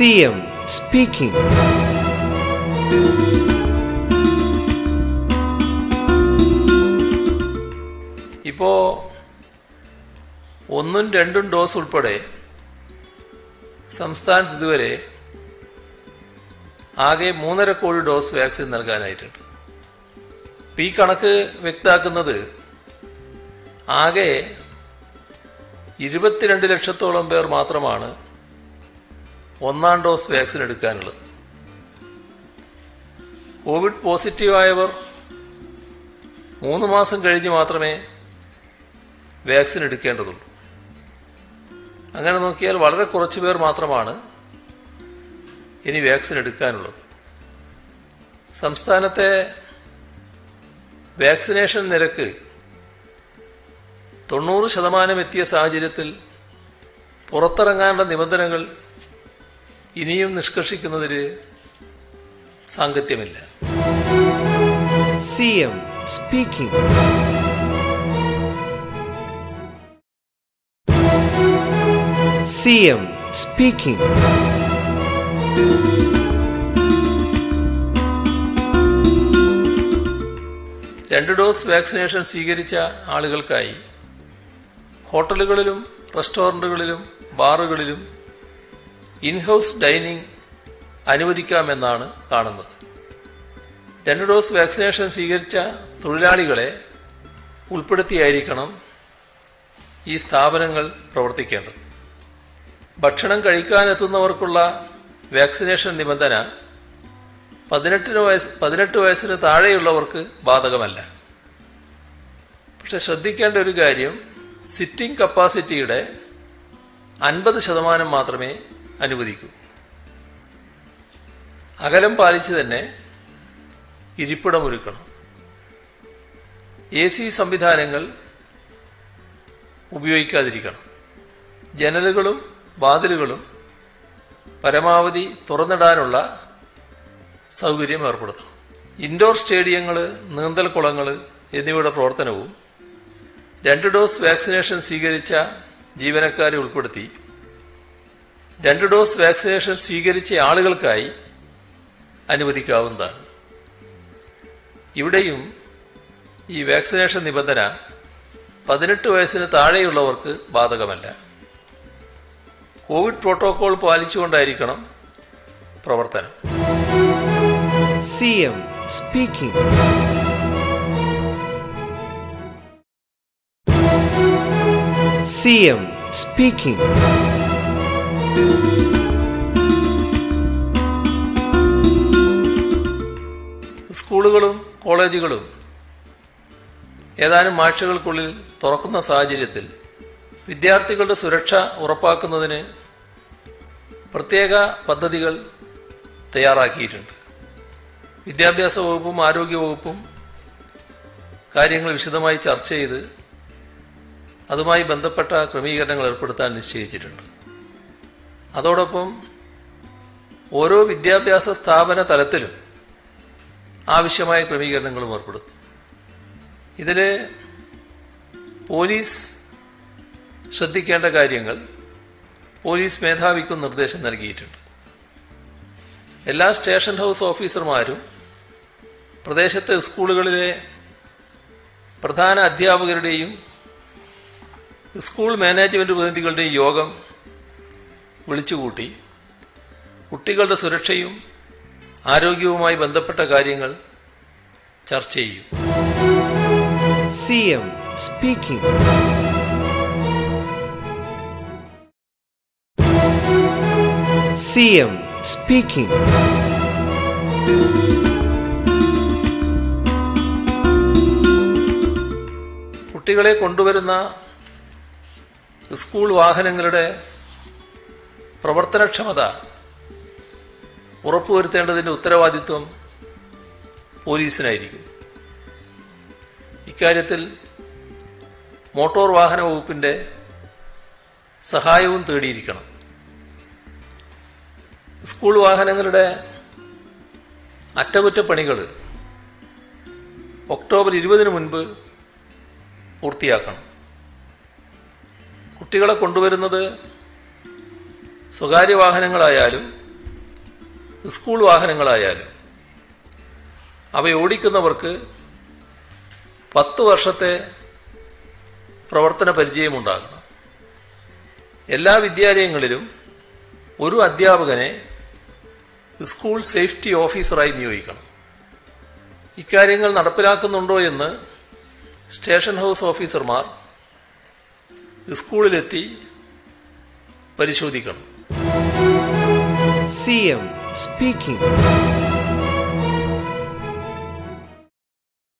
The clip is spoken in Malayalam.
CM സ്പീക്കിംഗ് ഇപ്പോൾ ഒന്നും രണ്ടും ഡോസ് ഉൾപ്പെടെ സംസ്ഥാനത്ത് ഇതുവരെ ആകെ മൂന്നര കോടി ഡോസ് വാക്സിൻ നൽകാനായിട്ടുണ്ട്. ഇപ്പം ഈ കണക്ക് വ്യക്താക്കുന്നത് ആകെ ഇരുപത്തിരണ്ട് ലക്ഷത്തോളം പേർ മാത്രമാണ് ഒന്നാം ഡോസ് വാക്സിൻ എടുക്കാനുള്ളത്. കോവിഡ് പോസിറ്റീവായവർ മൂന്ന് മാസം കഴിഞ്ഞ് മാത്രമേ വാക്സിൻ എടുക്കേണ്ടതുള്ളൂ. അങ്ങനെ നോക്കിയാൽ വളരെ കുറച്ച് പേർ മാത്രമാണ് ഇനി വാക്സിൻ എടുക്കാനുള്ളത്. സംസ്ഥാനത്തെ വാക്സിനേഷൻ നിരക്ക് തൊണ്ണൂറ് ശതമാനം എത്തിയ സാഹചര്യത്തിൽ പുറത്തിറങ്ങാനുള്ള നിബന്ധനകൾ ഇനിയും നിഷ്കർഷിക്കുന്നതിൽ സാങ്കത്യമില്ല. സ്പീക്കിംഗ്. CM speaking. രണ്ട് ഡോസ് വാക്സിനേഷൻ സ്വീകരിച്ച ആളുകൾക്കായി ഹോട്ടലുകളിലും റെസ്റ്റോറന്റുകളിലും ബാറുകളിലും ഇൻഹൗസ് ഡൈനിങ് അനുവദിക്കാമെന്നാണ് കാണുന്നത്. രണ്ട് ഡോസ് വാക്സിനേഷൻ സ്വീകരിച്ച തൊഴിലാളികളെ ഉൾപ്പെടുത്തിയായിരിക്കണം ഈ സ്ഥാപനങ്ങൾ പ്രവർത്തിക്കേണ്ടത്. ഭക്ഷണം കഴിക്കാനെത്തുന്നവർക്കുള്ള വാക്സിനേഷൻ നിബന്ധന പതിനെട്ടിന് വയസ്സ് പതിനെട്ട് വയസ്സിന് താഴെയുള്ളവർക്ക് ബാധകമല്ല. പക്ഷെ ശ്രദ്ധിക്കേണ്ട ഒരു കാര്യം സിറ്റിംഗ് കപ്പാസിറ്റിയുടെ അൻപത് ശതമാനം മാത്രമേ അനുവദിക്കൂ. അകലം പാലിച്ച് തന്നെ ഇരിപ്പിടമൊരുക്കണം. എ സി സംവിധാനങ്ങൾ ഉപയോഗിക്കാതിരിക്കണം. ജനലുകളും വാതിലുകളും പരമാവധി തുറന്നിടാനുള്ള സൗകര്യം ഏർപ്പെടുത്തണം. ഇൻഡോർ സ്റ്റേഡിയങ്ങൾ നീന്തൽ കുളങ്ങൾ എന്നിവയുടെ പ്രവർത്തനവും രണ്ട് ഡോസ് വാക്സിനേഷൻ സ്വീകരിച്ച ജീവനക്കാരെ ഉൾപ്പെടുത്തി രണ്ട് ഡോസ് വാക്സിനേഷൻ സ്വീകരിച്ച ആളുകൾക്കായി അനുവദിക്കാവുന്നതാണ്. ഇവിടെയും ഈ വാക്സിനേഷൻ നിബന്ധന പതിനെട്ട് വയസ്സിന് താഴെയുള്ളവർക്ക് ബാധകമല്ല. കോവിഡ് പ്രോട്ടോകോൾ പാലിച്ചുകൊണ്ടായിരിക്കണം പ്രവർത്തനം. C M speaking. C M speaking. സ്കൂളുകളും കോളേജുകളും ഏതാനും ആഴ്ചകൾക്കുള്ളിൽ തുറക്കുന്ന സാഹചര്യത്തിൽ വിദ്യാർത്ഥികളുടെ സുരക്ഷ ഉറപ്പാക്കുന്നതിന് പ്രത്യേക പദ്ധതികൾ തയ്യാറാക്കിയിട്ടുണ്ട്. വിദ്യാഭ്യാസ വകുപ്പും ആരോഗ്യ വകുപ്പും കാര്യങ്ങൾ വിശദമായി ചർച്ച ചെയ്ത് അതുമായി ബന്ധപ്പെട്ട ക്രമീകരണങ്ങൾ ഏർപ്പെടുത്താൻ നിശ്ചയിച്ചിട്ടുണ്ട്. അതോടൊപ്പം ഓരോ വിദ്യാഭ്യാസ സ്ഥാപന തലത്തിലും ആവശ്യമായ ക്രമീകരണങ്ങളും ഏർപ്പെടുത്തും. ഇതിൽ പോലീസ് ശ്രദ്ധിക്കേണ്ട കാര്യങ്ങൾ പോലീസ് മേധാവിക്കും നിർദ്ദേശം നൽകിയിട്ടുണ്ട്. എല്ലാ സ്റ്റേഷൻ ഹൗസ് ഓഫീസർമാരും പ്രദേശത്തെ സ്കൂളുകളിലെ പ്രധാന അധ്യാപകരുടെയും സ്കൂൾ മാനേജ്മെന്റ് പ്രതിനിധികളുടെയും യോഗം വിളിച്ചുകൂട്ടി. കുട്ടികളുടെ സുരക്ഷയും ആരോഗ്യവുമായി ബന്ധപ്പെട്ട കാര്യങ്ങൾ ചർച്ച ചെയ്യും. C M speaking. C M speaking. കുട്ടികളെ കൊണ്ടുവരുന്ന സ്കൂൾ വാഹനങ്ങളുടെ പ്രവർത്തനക്ഷമത ഉറപ്പുവരുത്തേണ്ടതിന്റെ ഉത്തരവാദിത്വം പോലീസിനായിരിക്കും. ഇക്കാര്യത്തിൽ മോട്ടോർ വാഹന വകുപ്പിന്റെ സഹായവും തേടിയിരിക്കണം. സ്കൂൾ വാഹനങ്ങളുടെ അറ്റകുറ്റപ്പണികൾ ഒക്ടോബർ ഇരുപതിന് മുൻപ് പൂർത്തിയാക്കണം. കുട്ടികളെ കൊണ്ടുവരുന്നത് സ്വകാര്യ വാഹനങ്ങളായാലും സ്കൂൾ വാഹനങ്ങളായാലും അവ ഓടിക്കുന്നവർക്ക് പത്ത് വർഷത്തെ പ്രവർത്തന പരിചയമുണ്ടാകണം. എല്ലാ വിദ്യാലയങ്ങളിലും ഒരു അധ്യാപകനെ സ്കൂൾ സേഫ്റ്റി ഓഫീസറായി നിയോഗിക്കണം. ഇക്കാര്യങ്ങൾ നടപ്പിലാക്കുന്നുണ്ടോ എന്ന് സ്റ്റേഷൻ ഹൗസ് ഓഫീസർമാർ സ്കൂളിലെത്തി പരിശോധിക്കണം. CM speaking.